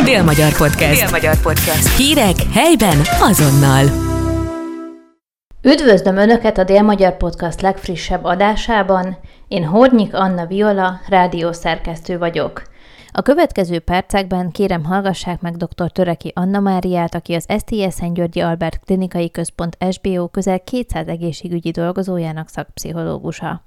Dél-Magyar Podcast. Dél-Magyar Podcast. Hírek helyben azonnal. Üdvözlöm Önöket a Dél-Magyar Podcast legfrissebb adásában. Én Hornyik Anna Viola, rádiószerkesztő vagyok. A következő percekben kérem hallgassák meg dr. Töreki Anna Máriát, aki az STS Györgyi Albert Klinikai Központ SBO közel 200 egészségügyi dolgozójának szakpszichológusa.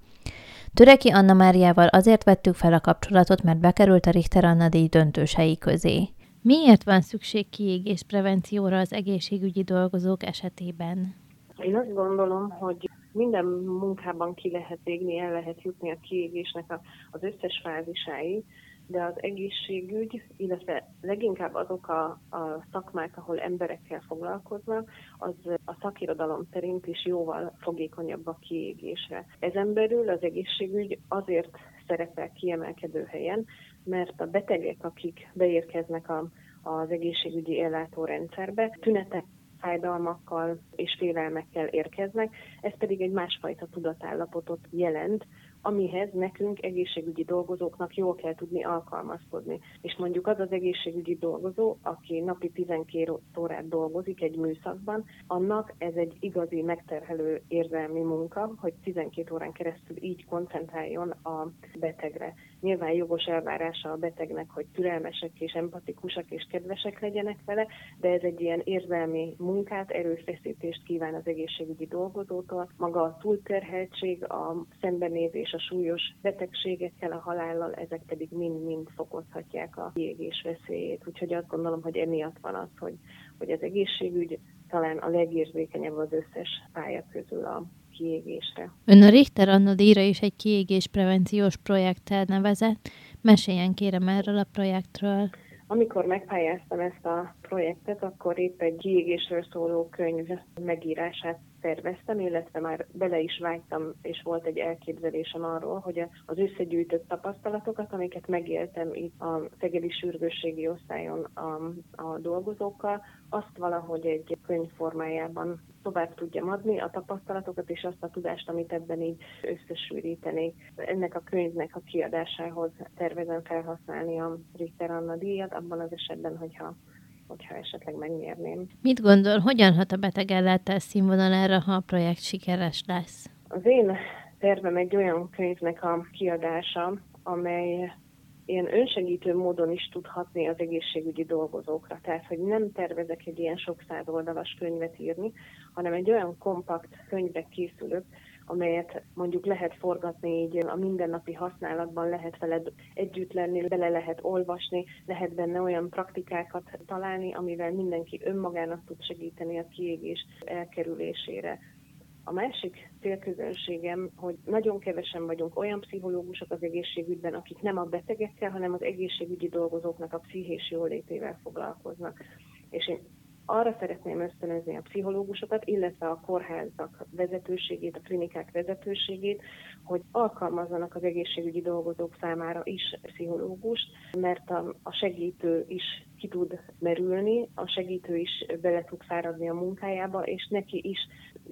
Töreki Anna Máriával azért vettük fel a kapcsolatot, mert bekerült a Richter Anna díj döntősei közé. Miért van szükség kiégés prevencióra az egészségügyi dolgozók esetében? Én azt gondolom, hogy minden munkában ki lehet égni, el lehet jutni a kiégésnek az összes fázisáig, de az egészségügy, illetve leginkább azok a, a szakmák, ahol emberekkel foglalkoznak, az a szakirodalom szerint is jóval fogékonyabb a kiégésre. Ezen belül az egészségügy azért szerepel kiemelkedő helyen, mert a betegek, akik beérkeznek a, az egészségügyi ellátórendszerbe, tünetek fájdalmakkal és félelmekkel érkeznek, ez pedig egy másfajta tudatállapotot jelent, amihez nekünk egészségügyi dolgozóknak jól kell tudni alkalmazkodni. És mondjuk az az egészségügyi dolgozó, aki napi 12 órát dolgozik egy műszakban, annak ez egy igazi megterhelő érzelmi munka, hogy 12 órán keresztül így koncentráljon a betegre. Nyilván jogos elvárása a betegnek, hogy türelmesek és empatikusak és kedvesek legyenek vele, de ez egy ilyen érzelmi munkát, erőfeszítést kíván az egészségügyi dolgozótól. Maga a túlterheltség, a szembenézés a súlyos betegségekkel, a halállal, ezek pedig mind-mind fokozhatják a kiégés veszélyét. Úgyhogy azt gondolom, hogy emiatt van az, hogy, hogy az egészségügy talán a legérzékenyebb az összes pálya közül a kiégésre. Ön a Richter Anna díjra is egy kiégés prevenciós projekttel nevezett. Meséljen kérem erről a projektről. Amikor megpályáztam ezt a projektet, akkor épp egy kiégésről szóló könyv megírását terveztem, illetve már bele is vágytam, és volt egy elképzelésem arról, hogy az összegyűjtött tapasztalatokat, amiket megéltem itt a Szegedi Sürgősségi Osztályon a, a dolgozókkal, azt valahogy egy könyv formájában tovább tudjam adni, a tapasztalatokat és azt a tudást, amit ebben így összesűrítenék. Ennek a könyvnek a kiadásához tervezem felhasználni a Richter Anna díjat, abban az esetben, hogyha hogyha esetleg megnyerném. Mit gondol, hogyan hat a betegellátás színvonalára, ha a projekt sikeres lesz? Az én tervem egy olyan könyvnek a kiadása, amely ilyen önsegítő módon is tud hatni az egészségügyi dolgozókra. Tehát, hogy nem tervezek egy ilyen sok száz oldalas könyvet írni, hanem egy olyan kompakt könyvre készülök, amelyet mondjuk lehet forgatni így a mindennapi használatban, lehet veled együtt lenni, bele lehet olvasni, lehet benne olyan praktikákat találni, amivel mindenki önmagának tud segíteni a kiégés elkerülésére. A másik célközönségem, hogy nagyon kevesen vagyunk olyan pszichológusok az egészségügyben, akik nem a betegekkel, hanem az egészségügyi dolgozóknak a pszichés jólétével foglalkoznak. És én arra szeretném ösztönözni a pszichológusokat, illetve a kórházak vezetőségét, a klinikák vezetőségét, hogy alkalmazzanak az egészségügyi dolgozók számára is pszichológust, mert a, segítő is ki tud merülni, a segítő is bele tud fáradni a munkájába, és neki is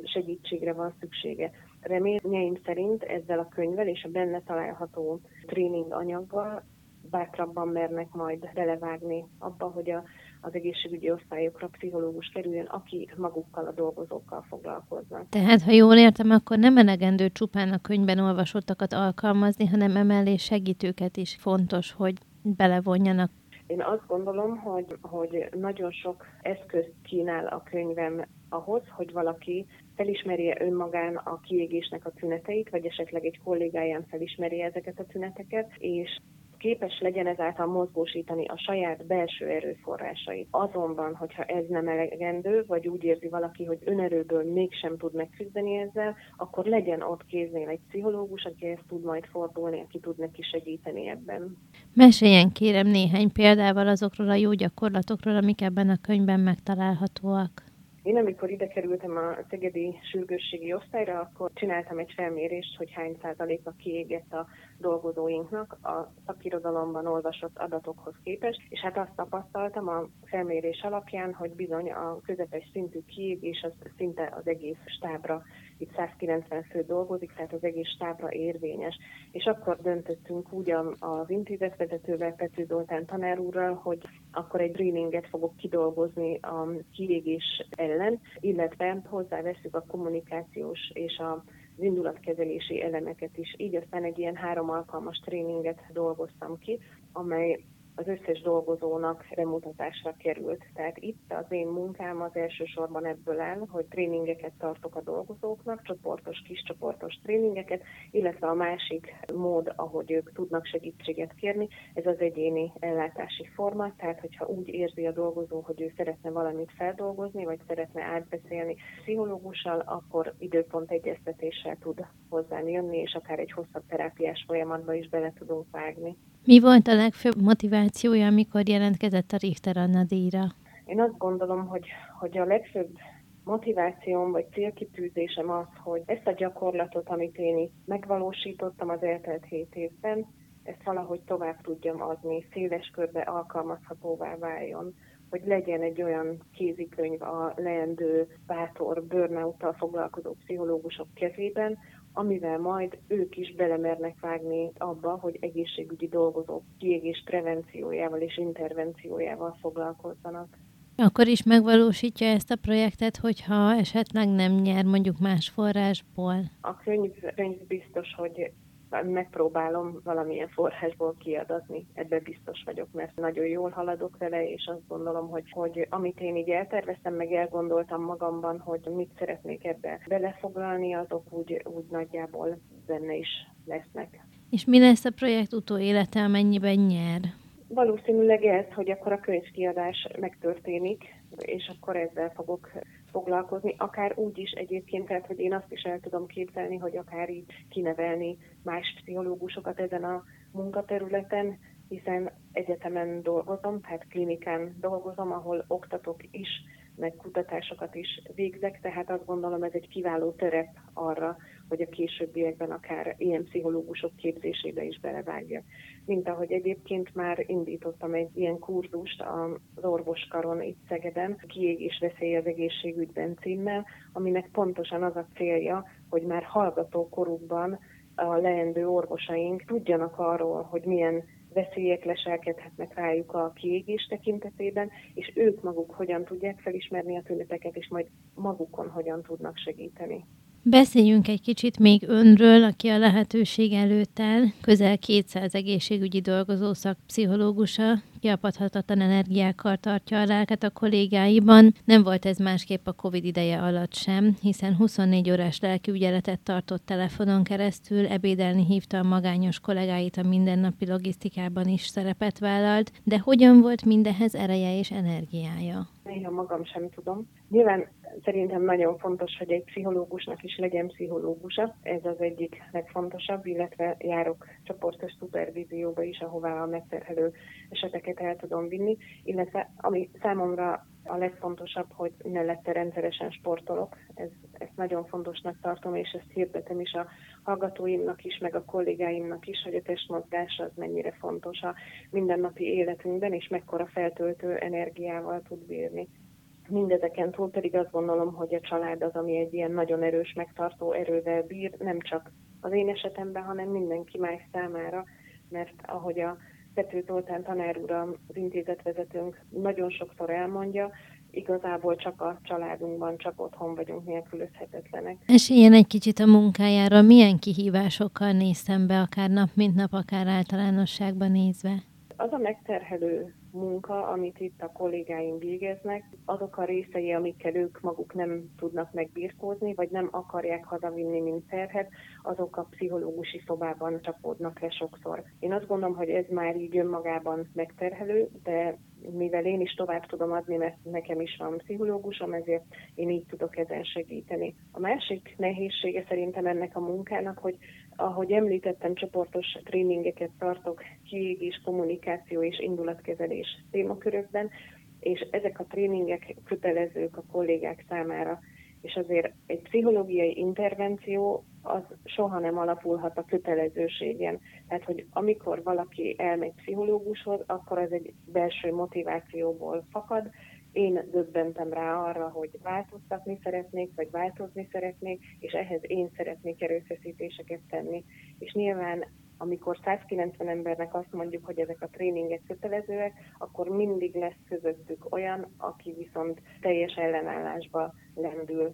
segítségre van szüksége. Reményeim szerint ezzel a könyvvel és a benne található tréning anyaggal bátrabban mernek majd belevágni abba, hogy a, az egészségügyi osztályokra pszichológus kerüljön, aki magukkal a dolgozókkal foglalkoznak. Tehát, ha jól értem, akkor nem elegendő csupán a könyvben olvasottakat alkalmazni, hanem emellé segítőket is fontos, hogy belevonjanak. Én azt gondolom, hogy, hogy nagyon sok eszközt kínál a könyvem ahhoz, hogy valaki felismerje önmagán a kiégésnek a tüneteit, vagy esetleg egy kollégáján felismerje ezeket a tüneteket, és képes legyen ezáltal mozgósítani a saját belső erőforrásait. Azonban, hogyha ez nem elegendő, vagy úgy érzi valaki, hogy önerőből mégsem tud megküzdeni ezzel, akkor legyen ott kéznél egy pszichológus, aki ezt tud majd fordulni, aki tud neki segíteni ebben. Meséljen kérem néhány példával azokról a jó gyakorlatokról, amik ebben a könyvben megtalálhatóak. Én amikor ide kerültem a Szegedi sürgősségi osztályra, akkor csináltam egy felmérést, hogy hány százaléka kiégett a dolgozóinknak a szakirodalomban olvasott adatokhoz képest, és hát azt tapasztaltam a felmérés alapján, hogy bizony a közepes szintű kiégés az szinte az egész stábra itt 190 fő dolgozik, tehát az egész stábra érvényes. És akkor döntöttünk úgy az intézetvezetővel, Pető Zoltán tanár úrral, hogy akkor egy greeninget fogok kidolgozni a kiégés ellen, illetve hozzáveszünk a kommunikációs és a az indulatkezelési elemeket is. Így aztán egy ilyen három alkalmas tréninget dolgoztam ki, amely az összes dolgozónak bemutatásra került. Tehát itt az én munkám az elsősorban ebből áll, hogy tréningeket tartok a dolgozóknak, csoportos, kiscsoportos tréningeket, illetve a másik mód, ahogy ők tudnak segítséget kérni, ez az egyéni ellátási forma, tehát hogyha úgy érzi a dolgozó, hogy ő szeretne valamit feldolgozni, vagy szeretne átbeszélni pszichológussal, akkor időpont egyeztetéssel tud hozzám jönni, és akár egy hosszabb terápiás folyamatba is bele tudunk vágni. Mi volt a legfőbb motivációja, amikor jelentkezett a Richter Anna díjra? Én azt gondolom, hogy, hogy a legfőbb motivációm vagy célkitűzésem az, hogy ezt a gyakorlatot, amit én itt megvalósítottam az eltelt hét évben, ezt valahogy tovább tudjam adni, széles körbe alkalmazhatóvá váljon, hogy legyen egy olyan kézikönyv a leendő bátor burnout foglalkozó pszichológusok kezében, amivel majd ők is belemernek vágni abba, hogy egészségügyi dolgozók kiégés prevenciójával és intervenciójával foglalkozzanak. Akkor is megvalósítja ezt a projektet, hogyha esetleg nem nyer mondjuk más forrásból? A könyv, könyv biztos, hogy megpróbálom valamilyen forrásból kiadatni. Ebben biztos vagyok, mert nagyon jól haladok vele, és azt gondolom, hogy, hogy amit én így elterveztem, meg elgondoltam magamban, hogy mit szeretnék ebbe belefoglalni, azok úgy, úgy nagyjából benne is lesznek. És mi lesz a projekt utóélete, amennyiben nyer? Valószínűleg ez, hogy akkor a könyvkiadás megtörténik, és akkor ezzel fogok foglalkozni, akár úgy is egyébként, tehát hogy én azt is el tudom képzelni, hogy akár így kinevelni más pszichológusokat ezen a munkaterületen, hiszen egyetemen dolgozom, tehát klinikán dolgozom, ahol oktatok is, meg kutatásokat is végzek, tehát azt gondolom ez egy kiváló terep arra, hogy a későbbiekben akár ilyen pszichológusok képzésébe is belevágjak. Mint ahogy egyébként már indítottam egy ilyen kurzust az orvoskaron itt Szegeden, kiégés veszély az egészségügyben címmel, aminek pontosan az a célja, hogy már hallgató korukban a leendő orvosaink tudjanak arról, hogy milyen veszélyek leselkedhetnek rájuk a kiégés tekintetében, és ők maguk hogyan tudják felismerni a tüneteket, és majd magukon hogyan tudnak segíteni. Beszéljünk egy kicsit még önről, aki a lehetőség előtt áll, közel 200 egészségügyi dolgozó szakpszichológusa, kiapadhatatlan energiákkal tartja a lelket a kollégáiban. Nem volt ez másképp a Covid ideje alatt sem, hiszen 24 órás lelkiügyeletet tartott telefonon keresztül, ebédelni hívta a magányos kollégáit a mindennapi logisztikában is szerepet vállalt, de hogyan volt mindehez ereje és energiája? Néha magam sem tudom. Nyilván szerintem nagyon fontos, hogy egy pszichológusnak is legyen pszichológusa. Ez az egyik legfontosabb, illetve járok csoportos szupervízióba is, ahová a megterhelő eseteket el tudom vinni, illetve ami számomra a legfontosabb, hogy mellette rendszeresen sportolok. Ez, ezt nagyon fontosnak tartom, és ezt hirdetem is a hallgatóimnak is, meg a kollégáimnak is, hogy a testmozgás az mennyire fontos a mindennapi életünkben, és mekkora feltöltő energiával tud bírni. Mindezeken túl pedig azt gondolom, hogy a család az, ami egy ilyen nagyon erős, megtartó erővel bír, nem csak az én esetemben, hanem mindenki más számára, mert ahogy a Pető Zoltán tanár úr, az intézetvezetőnk nagyon sokszor elmondja, igazából csak a családunkban, csak otthon vagyunk nélkülözhetetlenek. És ilyen egy kicsit a munkájára, milyen kihívásokkal néztem be, akár nap, mint nap, akár általánosságban nézve? Az a megterhelő munka, amit itt a kollégáim végeznek, azok a részei, amikkel ők maguk nem tudnak megbírkózni, vagy nem akarják hazavinni, mint terhet, azok a pszichológusi szobában csapódnak le sokszor. Én azt gondolom, hogy ez már így önmagában megterhelő, de mivel én is tovább tudom adni, mert nekem is van pszichológusom, ezért én így tudok ezen segíteni. A másik nehézsége szerintem ennek a munkának, hogy ahogy említettem, csoportos tréningeket tartok, kiégés, kommunikáció és indulatkezelés témakörökben, és ezek a tréningek kötelezők a kollégák számára. És azért egy pszichológiai intervenció az soha nem alapulhat a kötelezőségen. Tehát, hogy amikor valaki elmegy pszichológushoz, akkor az egy belső motivációból fakad, én döbbentem rá arra, hogy változtatni szeretnék, vagy változni szeretnék, és ehhez én szeretnék erőfeszítéseket tenni. És nyilván amikor 190 embernek azt mondjuk, hogy ezek a tréningek kötelezőek, akkor mindig lesz közöttük olyan, aki viszont teljes ellenállásba lendül.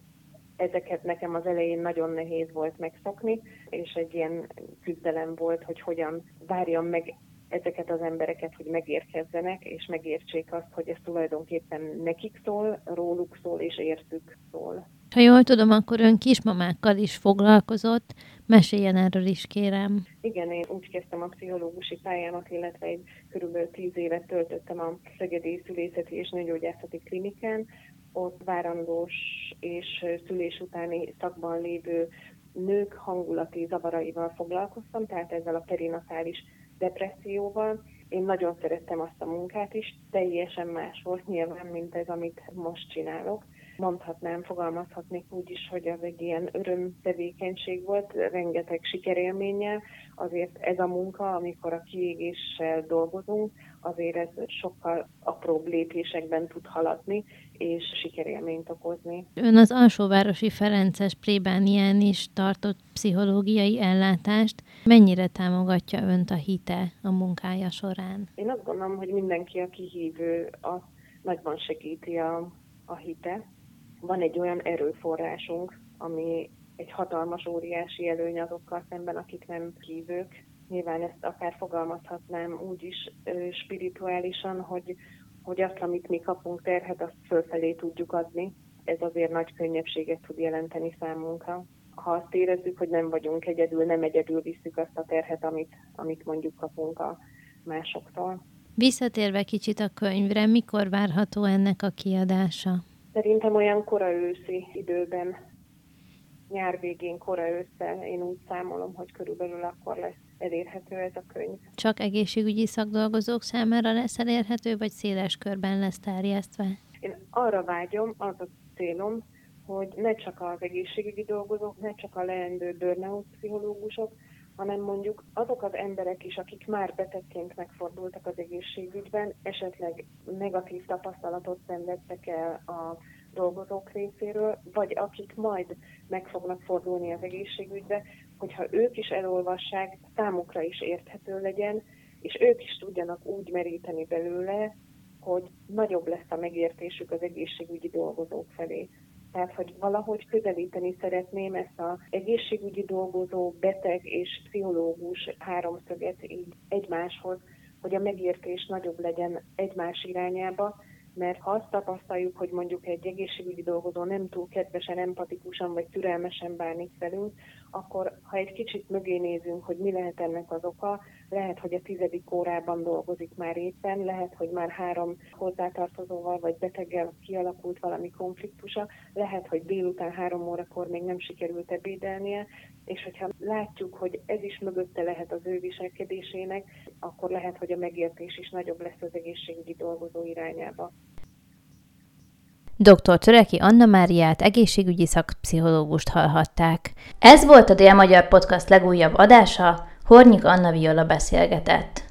Ezeket nekem az elején nagyon nehéz volt megszokni, és egy ilyen küzdelem volt, hogy hogyan várjam meg ezeket az embereket, hogy megérkezzenek, és megértsék azt, hogy ez tulajdonképpen nekik szól, róluk szól, és értük szól. Ha jól tudom, akkor ön kismamákkal is foglalkozott. Meséljen erről is, kérem. Igen, én úgy kezdtem a pszichológusi pályámat, illetve egy körülbelül tíz évet töltöttem a Szegedi Szülészeti és Nőgyógyászati Klinikán. Ott várandós és szülés utáni szakban lévő nők hangulati zavaraival foglalkoztam, tehát ezzel a perinatális depresszióval. Én nagyon szerettem azt a munkát is, teljesen más volt nyilván, mint ez, amit most csinálok. Mondhatnám, fogalmazhatnék úgy is, hogy az egy ilyen örömtevékenység volt, rengeteg sikerélménnyel. Azért ez a munka, amikor a kiégéssel dolgozunk, azért ez sokkal apróbb lépésekben tud haladni, és sikerélményt okozni. Ön az Alsóvárosi Ferences plébánián is tartott pszichológiai ellátást. Mennyire támogatja önt a hite a munkája során? Én azt gondolom, hogy mindenki, aki hívő, az nagyban segíti a, a hite. Van egy olyan erőforrásunk, ami egy hatalmas, óriási előny azokkal szemben, akik nem hívők. Nyilván ezt akár fogalmazhatnám úgy is spirituálisan, hogy hogy azt, amit mi kapunk terhet, azt fölfelé tudjuk adni. Ez azért nagy könnyebbséget tud jelenteni számunkra. Ha azt érezzük, hogy nem vagyunk egyedül, nem egyedül visszük azt a terhet, amit, amit mondjuk kapunk a másoktól. Visszatérve kicsit a könyvre, mikor várható ennek a kiadása? Szerintem olyan kora őszi időben, nyár végén, kora ősszel, én úgy számolom, hogy körülbelül akkor lesz elérhető ez a könyv. Csak egészségügyi szakdolgozók számára lesz elérhető, vagy széles körben lesz terjesztve? Én arra vágyom, az a célom, hogy ne csak az egészségügyi dolgozók, ne csak a leendő burnout pszichológusok, hanem mondjuk azok az emberek is, akik már betegként megfordultak az egészségügyben, esetleg negatív tapasztalatot szenvedtek el a dolgozók részéről, vagy akik majd meg fognak fordulni az egészségügybe, hogyha ők is elolvassák, számukra is érthető legyen, és ők is tudjanak úgy meríteni belőle, hogy nagyobb lesz a megértésük az egészségügyi dolgozók felé. Tehát, hogy valahogy közelíteni szeretném ezt az egészségügyi dolgozó, beteg és pszichológus háromszöget így egymáshoz, hogy a megértés nagyobb legyen egymás irányába, mert ha azt tapasztaljuk, hogy mondjuk egy egészségügyi dolgozó nem túl kedvesen, empatikusan vagy türelmesen bánik velünk, akkor ha egy kicsit mögé nézünk, hogy mi lehet ennek az oka, lehet, hogy a tizedik órában dolgozik már éppen, lehet, hogy már három hozzátartozóval vagy beteggel kialakult valami konfliktusa, lehet, hogy délután három órakor még nem sikerült ebédelnie, és hogyha látjuk, hogy ez is mögötte lehet az ő viselkedésének, akkor lehet, hogy a megértés is nagyobb lesz az egészségügyi dolgozó irányába. Dr. Töreki Anna Máriát, egészségügyi szakpszichológust hallhatták. Ez volt a Dél-Magyar Podcast legújabb adása, Hornyik Anna Viola beszélgetett.